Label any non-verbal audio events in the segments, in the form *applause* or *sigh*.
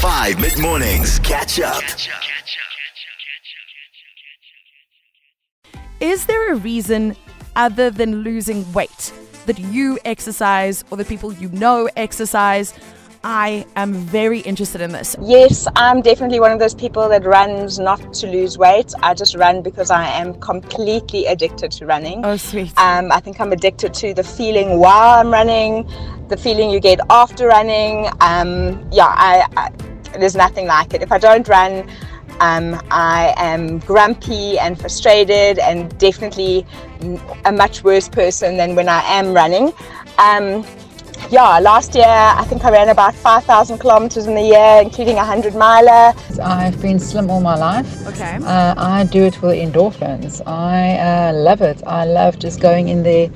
5 mid mornings. Catch up. Is there a reason other than losing weight that you exercise or the people you know exercise? I am very interested in this. Yes, I'm definitely one of those people that runs not to lose weight. I just run because I am completely addicted to running. Oh, sweet. Um, I think I'm addicted to the feeling while I'm running, the feeling you get after running. Um, yeah, I, I, there's nothing like it. If I don't run, um, I am grumpy and frustrated, and definitely a much worse person than when I am running. Um, yeah, last year I think I ran about 5,000 kilometers in the year, including a 100 miler. I've been slim all my life. Okay. Uh, I do it for the endorphins. I uh, love it. I love just going in there,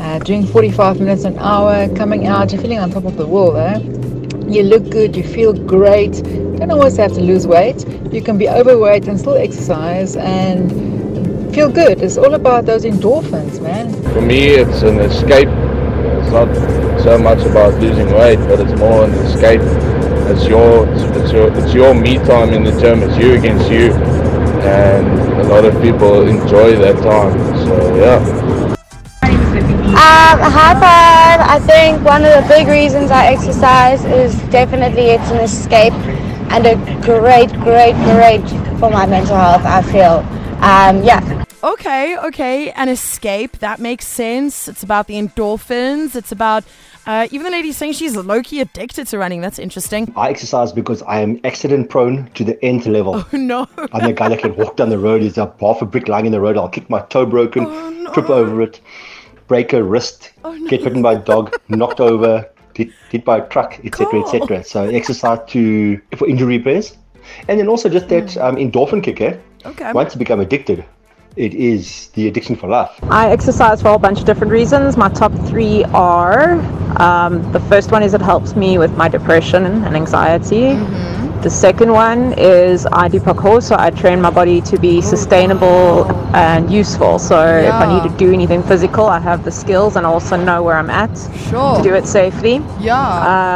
uh, doing 45 minutes an hour, coming out, you're feeling on top of the world. Eh? You look good, you feel great. Don't always have to lose weight. You can be overweight and still exercise and feel good. It's all about those endorphins, man. For me, it's an escape. It's not so much about losing weight, but it's more an escape. It's your, it's your, it's your me time in the gym. It's you against you, and a lot of people enjoy that time. So yeah. Um, high five. I think one of the big reasons I exercise is definitely it's an escape and a great, great, great for my mental health. I feel. Um, yeah. Okay, okay, an escape. That makes sense. It's about the endorphins. It's about uh, even the lady saying she's low key addicted to running. That's interesting. I exercise because I am accident prone to the nth level. Oh no. I'm the guy that can walk down the road. There's a half a brick lying in the road. I'll kick my toe broken, Oh, no. trip over it, break a wrist, *laughs* Oh, no. get bitten by a dog, knocked over, hit, hit by a truck, etc., Cool. etc. So exercise to for injury repairs, and then also just that um, endorphin kick. Eh? Okay. Once you become addicted, it is the addiction for life. I exercise for a whole bunch of different reasons. My top three are um, the first one is it helps me with my depression and anxiety. The second one is I do parkour, so I train my body to be sustainable and useful. So if I need to do anything physical, I have the skills and I also know where I'm at Sure. to do it safely. Yeah.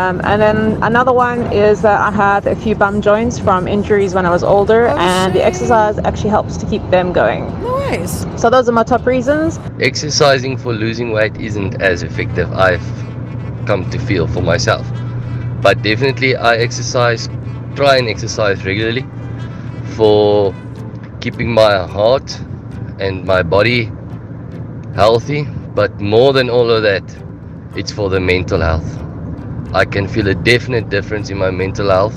Um, and then another one is that I had a few bum joints from injuries when I was older, Oh, and the exercise actually helps to keep them going. nice. So those are my top reasons. exercising for losing weight isn't as effective i've come to feel for myself but definitely i exercise try and exercise regularly for keeping my heart and my body healthy but more than all of that it's for the mental health. I can feel a definite difference in my mental health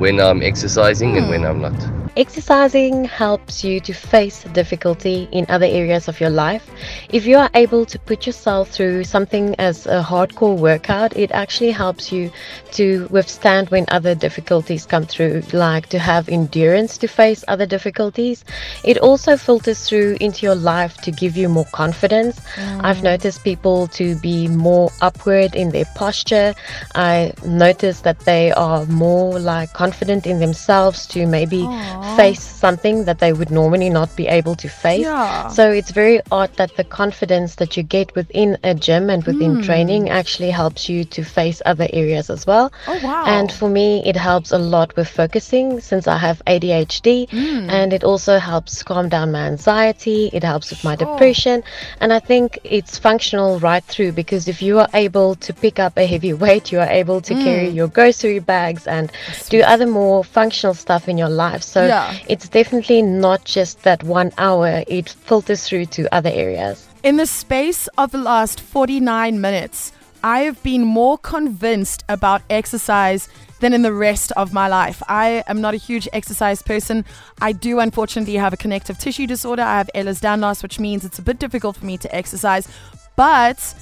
when i'm exercising and hmm. when i'm not Exercising helps you to face difficulty in other areas of your life. If you are able to put yourself through something as a hardcore workout, it actually helps you to withstand when other difficulties come through, like to have endurance to face other difficulties. It also filters through into your life to give you more confidence. Mm. I've noticed people to be more upward in their posture. I noticed that they are more like confident in themselves to maybe face something that they would normally not be able to face. Yeah. So it's very odd that the confidence that you get within a gym and within Hmm. training actually helps you to face other areas as well. Oh wow. And for me, it helps a lot with focusing since I have ADHD, Hmm. and it also helps calm down my anxiety. It helps with my depression, and I think it's functional right through because if you are able to pick up a heavy *laughs* weight, you are able to carry Hmm. your grocery bags and do other more functional stuff in your life. So Yeah. it's definitely not just that one hour; it filters through to other areas. In the space of the last 49 minutes, I have been more convinced about exercise than in the rest of my life. I am not a huge exercise person. I do unfortunately have a connective tissue disorder. I have Ehlers-Danlos, which means it's a bit difficult for me to exercise. But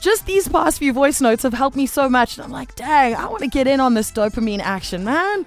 just these past few voice notes have helped me so much. And I'm like, dang, I want to get in on this dopamine action, man.